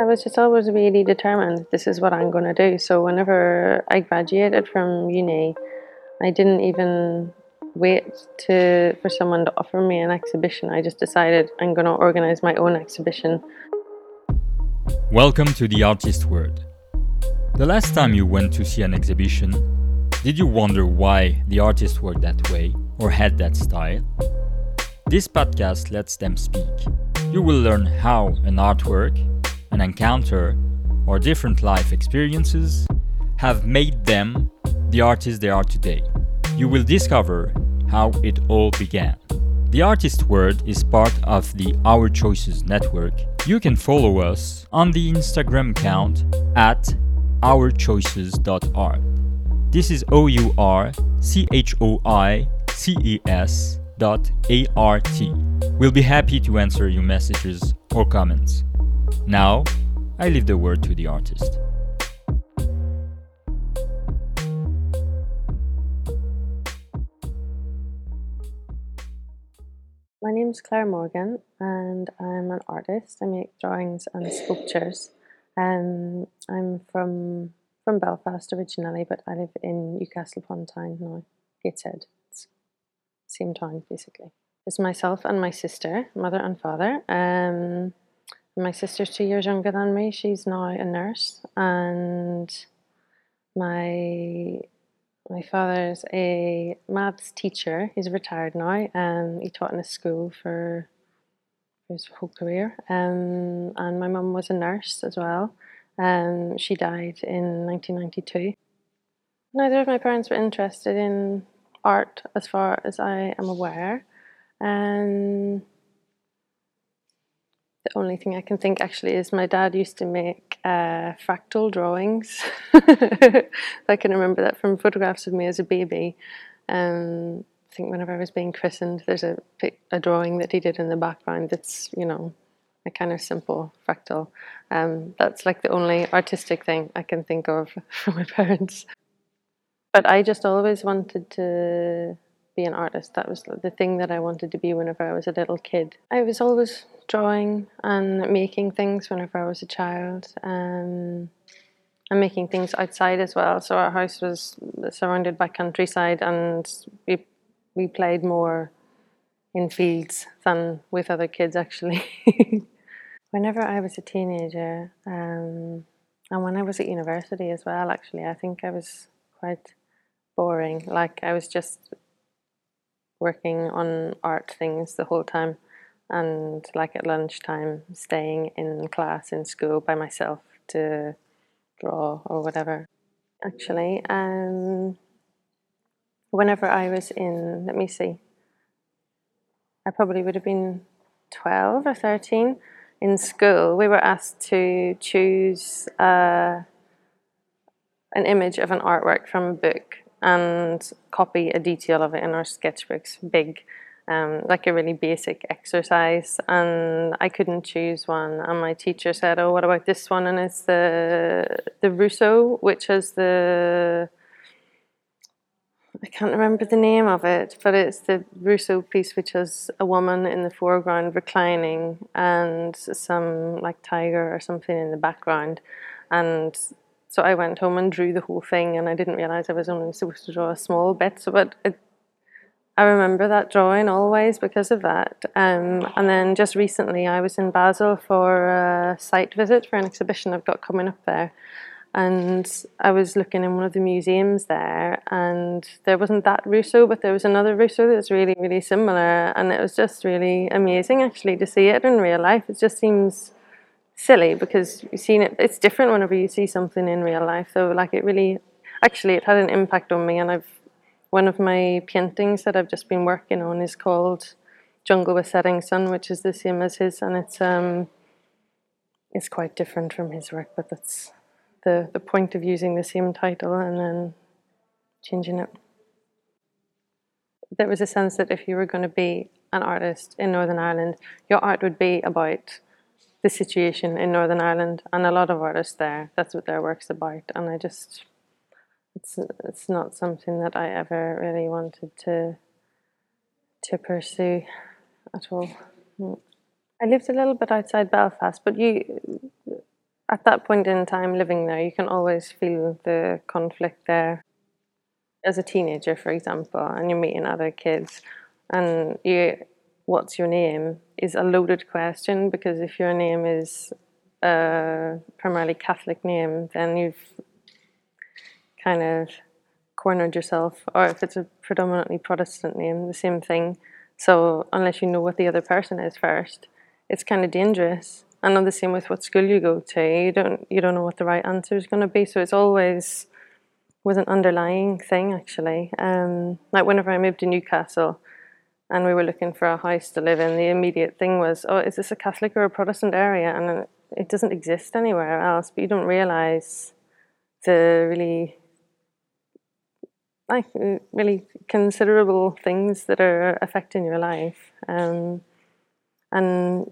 I was just always really determined this is what I'm going to do. So whenever I graduated from uni, I didn't even wait to for someone to offer me an exhibition. I just decided I'm going to organize my own exhibition. Welcome to the Artist Word. The last time you went to see an exhibition, did you wonder why the artists worked that way or had that style? This podcast lets them speak. You will learn how an artwork an encounter, or different life experiences have made them the artists they are today. You will discover how it all began. The Artist Word is part of the Our Choices network. You can follow us on the Instagram account at ourchoices.art. This is O U R C H O I C E S dot A R T. We'll be happy to answer your messages or comments. Now, I leave the word to the artist. My name is Claire Morgan and I'm an artist. I make drawings and sculptures. Um, I'm from from Belfast originally, but I live in Newcastle upon Tyne now, Gateshead. It's same town basically. It's myself and my sister, mother and father. Um, my sister's two years younger than me. She's now a nurse, and my my father's a maths teacher. He's retired now, and he taught in a school for, his whole career. Um, and my mum was a nurse as well. Um, she died in 1992. Neither of my parents were interested in art, as far as I am aware. And the only thing I can think actually is my dad used to make uh, fractal drawings. I can remember that from photographs of me as a baby. Um, I think whenever I was being christened, there's a a drawing that he did in the background. That's you know a kind of simple fractal. Um, that's like the only artistic thing I can think of from my parents. But I just always wanted to be an artist. That was the thing that I wanted to be whenever I was a little kid. I was always drawing and making things whenever I was a child. Um, and making things outside as well. So our house was surrounded by countryside, and we we played more in fields than with other kids actually. Whenever I was a teenager, um, and when I was at university as well, actually, I think I was quite boring. Like I was just working on art things the whole time and like at lunchtime staying in class in school by myself to draw or whatever actually. Um whenever i was in let me see i probably would have been 12 or 13 in school we were asked to choose uh, an image of an artwork from a book and copy a detail of it in our sketchbooks big um, like a really basic exercise, and I couldn't choose one. And my teacher said, "Oh, what about this one?" And it's the the Rousseau, which is the I can't remember the name of it, but it's the Rousseau piece, which has a woman in the foreground reclining and some like tiger or something in the background. And so I went home and drew the whole thing, and I didn't realize I was only supposed to draw a small bit. So, but it I remember that drawing always because of that. Um, and then just recently, I was in Basel for a site visit for an exhibition I've got coming up there. And I was looking in one of the museums there, and there wasn't that Rousseau, but there was another Rousseau that's really, really similar. And it was just really amazing actually to see it in real life. It just seems silly because you've seen it, it's different whenever you see something in real life. So, like, it really, actually, it had an impact on me, and I've one of my paintings that I've just been working on is called Jungle with Setting Sun, which is the same as his, and it's um, it's quite different from his work, but that's the the point of using the same title and then changing it. There was a sense that if you were going to be an artist in Northern Ireland, your art would be about the situation in Northern Ireland, and a lot of artists there. That's what their work's about, and I just it's it's not something that I ever really wanted to to pursue at all. I lived a little bit outside Belfast, but you at that point in time living there, you can always feel the conflict there. As a teenager, for example, and you're meeting other kids, and you, what's your name is a loaded question because if your name is a primarily Catholic name, then you've kind of cornered yourself, or if it's a predominantly Protestant name, the same thing. So unless you know what the other person is first, it's kind of dangerous. And on the same with what school you go to, you don't you don't know what the right answer is going to be. So it's always was an underlying thing actually. Um, like whenever I moved to Newcastle, and we were looking for a house to live in, the immediate thing was, oh, is this a Catholic or a Protestant area? And it doesn't exist anywhere else. But you don't realize the really like really considerable things that are affecting your life. Um, and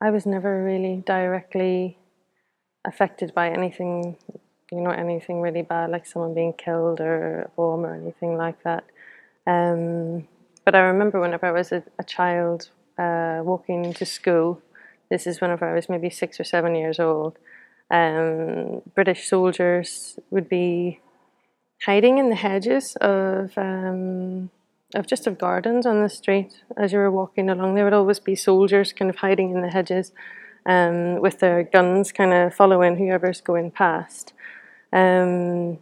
I was never really directly affected by anything, you know, anything really bad, like someone being killed or a bomb or anything like that. Um, but I remember whenever I was a, a child uh, walking to school, this is whenever I was maybe six or seven years old, um, British soldiers would be hiding in the hedges of um, of just of gardens on the street as you were walking along. There would always be soldiers kind of hiding in the hedges um, with their guns, kind of following whoever's going past. Um,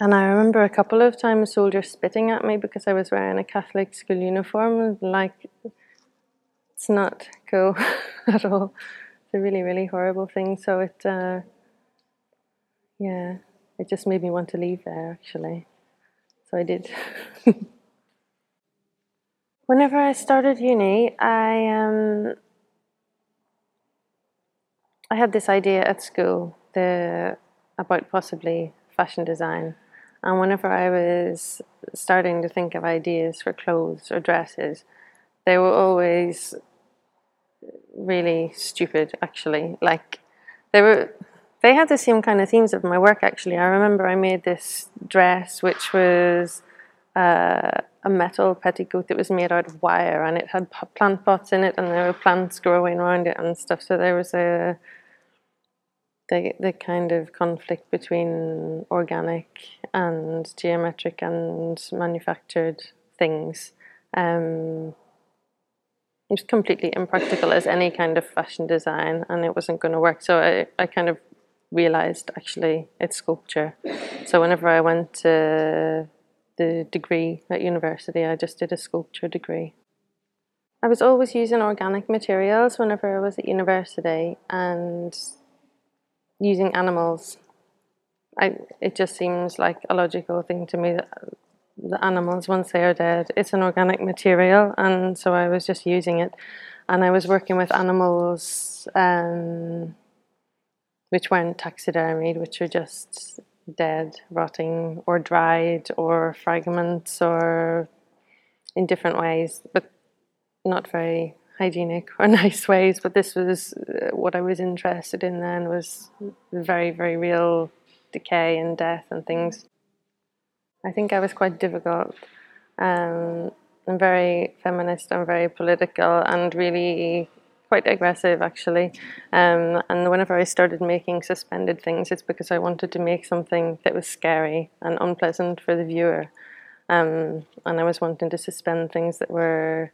and I remember a couple of times soldiers spitting at me because I was wearing a Catholic school uniform. Like, it's not cool at all. It's a really, really horrible thing. So it, uh, yeah, it just made me want to leave there actually. So I did. Whenever I started uni, I um, I had this idea at school the about possibly fashion design, and whenever I was starting to think of ideas for clothes or dresses, they were always really stupid. Actually, like they were they had the same kind of themes of my work actually. I remember I made this dress which was uh, a metal petticoat that was made out of wire and it had plant pots in it and there were plants growing around it and stuff. So there was a the the kind of conflict between organic and geometric and manufactured things. Um, it was completely impractical as any kind of fashion design and it wasn't going to work. So I, I kind of realized actually it's sculpture. So whenever I went to the degree at university, I just did a sculpture degree. I was always using organic materials whenever I was at university and using animals. I, it just seems like a logical thing to me that the animals, once they are dead, it's an organic material, and so I was just using it. And I was working with animals um, which weren't taxidermied, which were just dead, rotting, or dried, or fragments, or in different ways, but not very hygienic or nice ways. But this was uh, what I was interested in then was very, very real decay and death and things. I think I was quite difficult. Um, and very feminist and very political and really quite aggressive actually. Um, and whenever I started making suspended things, it's because I wanted to make something that was scary and unpleasant for the viewer. Um, and I was wanting to suspend things that were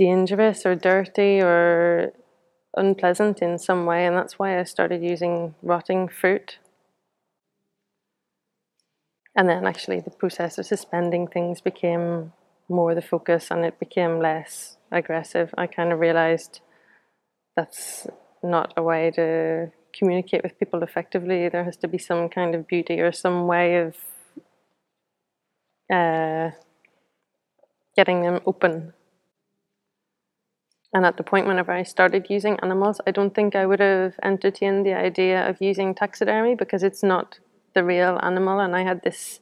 dangerous or dirty or unpleasant in some way. And that's why I started using rotting fruit. And then actually, the process of suspending things became more the focus and it became less aggressive, I kind of realized that's not a way to communicate with people effectively. There has to be some kind of beauty or some way of uh, getting them open. And at the point whenever I started using animals, I don't think I would have entertained the idea of using taxidermy because it's not the real animal. And I had this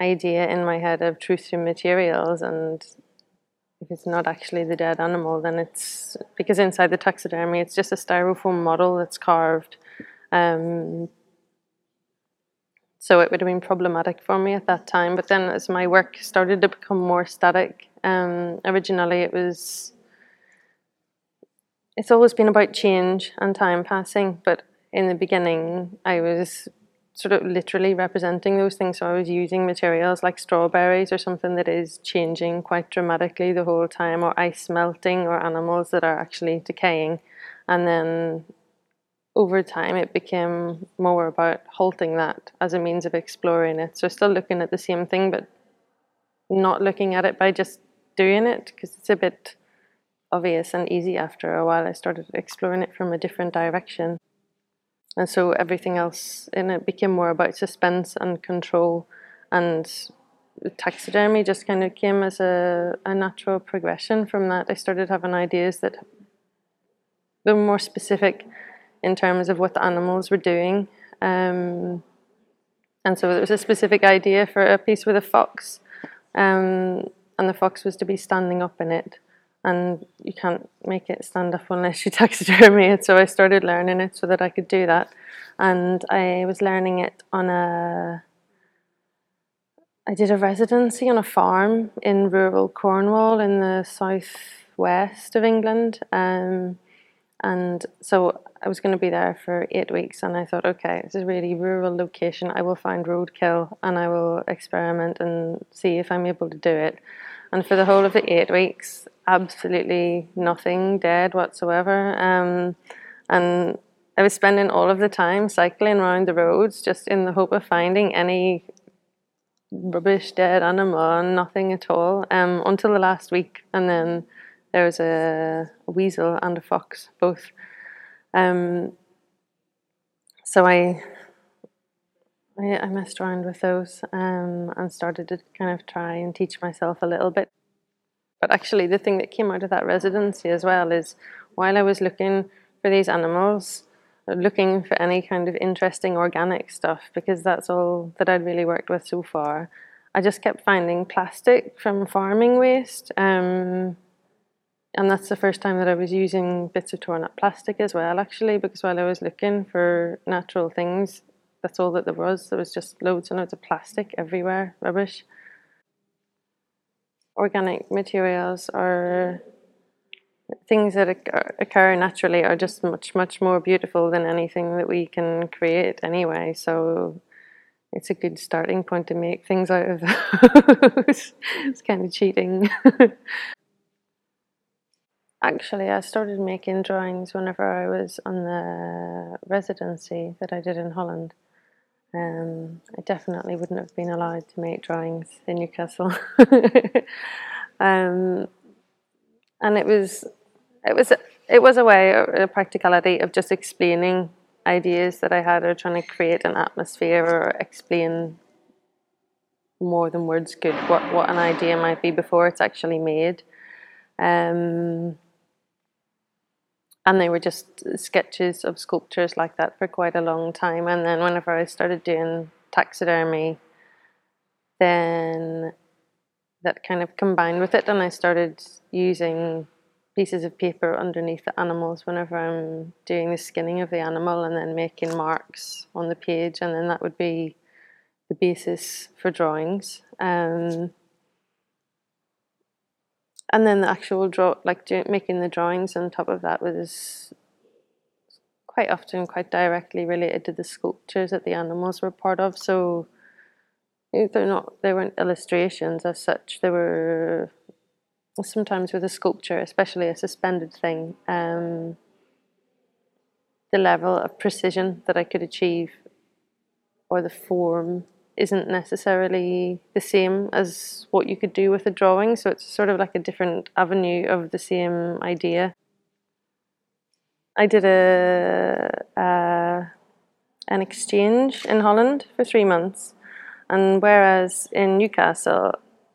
idea in my head of truth through materials and if it's not actually the dead animal, then it's because inside the taxidermy, it's just a styrofoam model that's carved. Um, so it would have been problematic for me at that time. But then, as my work started to become more static, um, originally it was it's always been about change and time passing, but in the beginning, I was sort of literally representing those things. So I was using materials like strawberries or something that is changing quite dramatically the whole time, or ice melting, or animals that are actually decaying. And then over time, it became more about halting that as a means of exploring it. So still looking at the same thing, but not looking at it by just doing it because it's a bit obvious and easy after a while. I started exploring it from a different direction. And so everything else in it became more about suspense and control. And taxidermy just kind of came as a, a natural progression from that. I started having ideas that were more specific in terms of what the animals were doing. Um, and so there was a specific idea for a piece with a fox. Um, and the fox was to be standing up in it and you can't make it stand up unless you taxidermy it. So I started learning it so that I could do that, and I was learning it on a. I did a residency on a farm in rural Cornwall in the southwest of England, um, and so I was going to be there for eight weeks. And I thought, okay, this is a really rural location. I will find roadkill and I will experiment and see if I'm able to do it. And for the whole of the eight weeks, absolutely nothing dead whatsoever. Um, and I was spending all of the time cycling around the roads just in the hope of finding any rubbish dead animal, nothing at all, um, until the last week. And then there was a, a weasel and a fox, both. Um, so I, I, I messed around with those um, and started to kind of try and teach myself a little bit. But actually, the thing that came out of that residency as well is while I was looking for these animals, looking for any kind of interesting organic stuff, because that's all that I'd really worked with so far, I just kept finding plastic from farming waste. Um, and that's the first time that I was using bits of torn up plastic as well, actually, because while I was looking for natural things, that's all that there was. There was just loads and loads of plastic everywhere, rubbish. Organic materials or things that occur naturally are just much much more beautiful than anything that we can create anyway. So it's a good starting point to make things out of those. It's kind of cheating. Actually i started making drawings whenever i was on the residency that i did in holland um, I definitely wouldn't have been allowed to make drawings in Newcastle. um, and it was, it was, it was a way, a practicality of just explaining ideas that I had, or trying to create an atmosphere, or explain more than words could what what an idea might be before it's actually made. Um, and they were just sketches of sculptures like that for quite a long time. And then whenever I started doing taxidermy, then that kind of combined with it, and I started using pieces of paper underneath the animals whenever I'm doing the skinning of the animal, and then making marks on the page, and then that would be the basis for drawings. Um, and then the actual draw, like do, making the drawings on top of that was quite often quite directly related to the sculptures that the animals were part of. So they're not, they weren't illustrations as such. They were sometimes with a sculpture, especially a suspended thing. Um, the level of precision that I could achieve, or the form isn't necessarily the same as what you could do with a drawing. So it's sort of like a different avenue of the same idea. I did a, an exchange in Holland for three months, and whereas in Newcastle,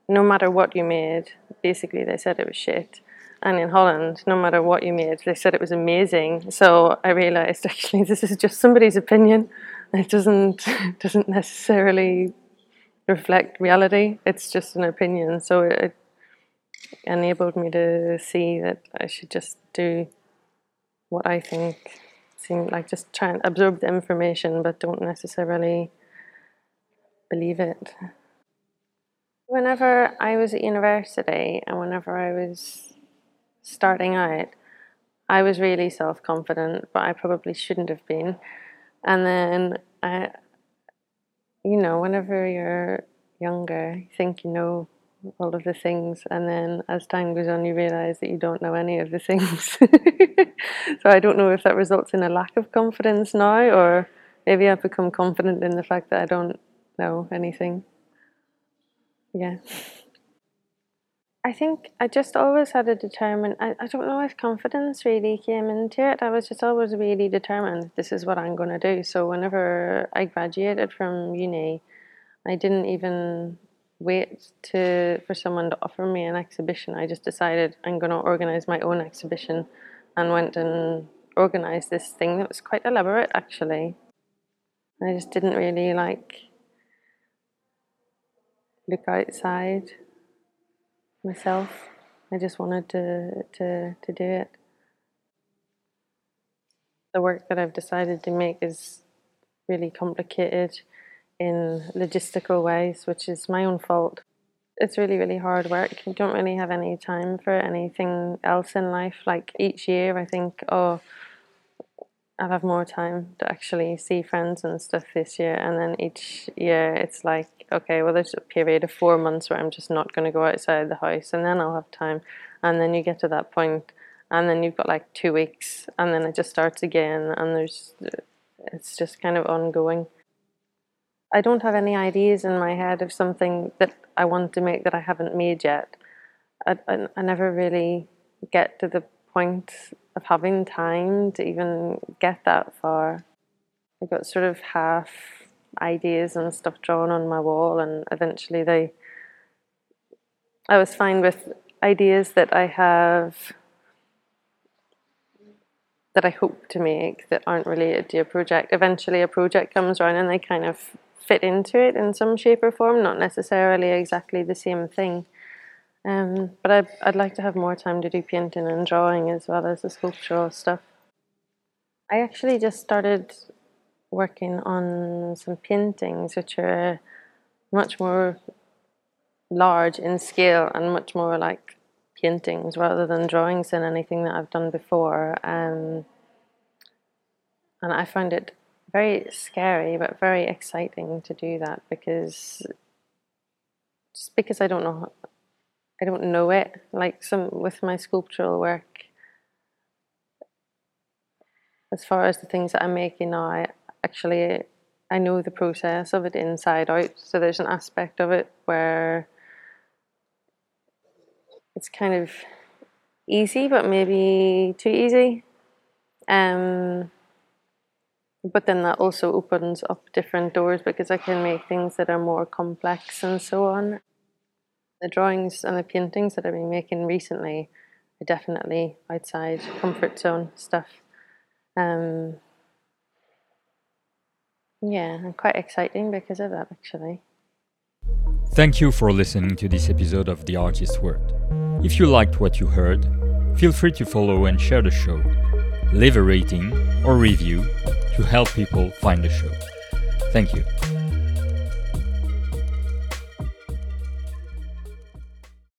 no matter what you made, basically they said it was shit. And in Holland, no matter what you made, they said it was amazing. So I realized actually this is just somebody's opinion it doesn't doesn't necessarily reflect reality. It's just an opinion. So it enabled me to see that I should just do what I think seem like just try and absorb the information but don't necessarily believe it. Whenever I was at university and whenever I was starting out, I was really self confident, but I probably shouldn't have been. And then I, you know, whenever you're younger, you think you know all of the things, and then as time goes on, you realize that you don't know any of the things. so I don't know if that results in a lack of confidence now, or maybe I've become confident in the fact that I don't know anything. Yeah. I think I just always had a determined. I, I don't know if confidence really came into it. I was just always really determined. This is what I'm going to do. So whenever I graduated from uni, I didn't even wait to for someone to offer me an exhibition. I just decided I'm going to organize my own exhibition, and went and organized this thing that was quite elaborate actually. I just didn't really like look outside myself. I just wanted to to to do it. The work that I've decided to make is really complicated in logistical ways, which is my own fault. It's really, really hard work. You don't really have any time for anything else in life. Like each year, I think, oh, I'll have more time to actually see friends and stuff this year. And then each year it's like, okay, well, there's a period of four months where I'm just not going to go outside the house and then I'll have time. And then you get to that point and then you've got like two weeks and then it just starts again and there's, it's just kind of ongoing. I don't have any ideas in my head of something that I want to make that I haven't made yet. I, I, I never really get to the point of having time to even get that far. I got sort of half ideas and stuff drawn on my wall, and eventually they. I was fine with ideas that I have that I hope to make that aren't related to a project. Eventually, a project comes around and they kind of fit into it in some shape or form, not necessarily exactly the same thing. Um, but I'd, I'd like to have more time to do painting and drawing as well as the sculptural stuff. I actually just started working on some paintings which are much more large in scale and much more like paintings rather than drawings than anything that I've done before. Um, and I find it very scary but very exciting to do that because just because I don't know I don't know it. Like some with my sculptural work, as far as the things that I'm making now, I actually I know the process of it inside out. So there's an aspect of it where it's kind of easy, but maybe too easy. Um, but then that also opens up different doors because I can make things that are more complex and so on. The drawings and the paintings that I've been making recently are definitely outside comfort zone stuff. Um, yeah, and quite exciting because of that actually. Thank you for listening to this episode of The Artist's Word. If you liked what you heard, feel free to follow and share the show, leave a rating or review to help people find the show. Thank you.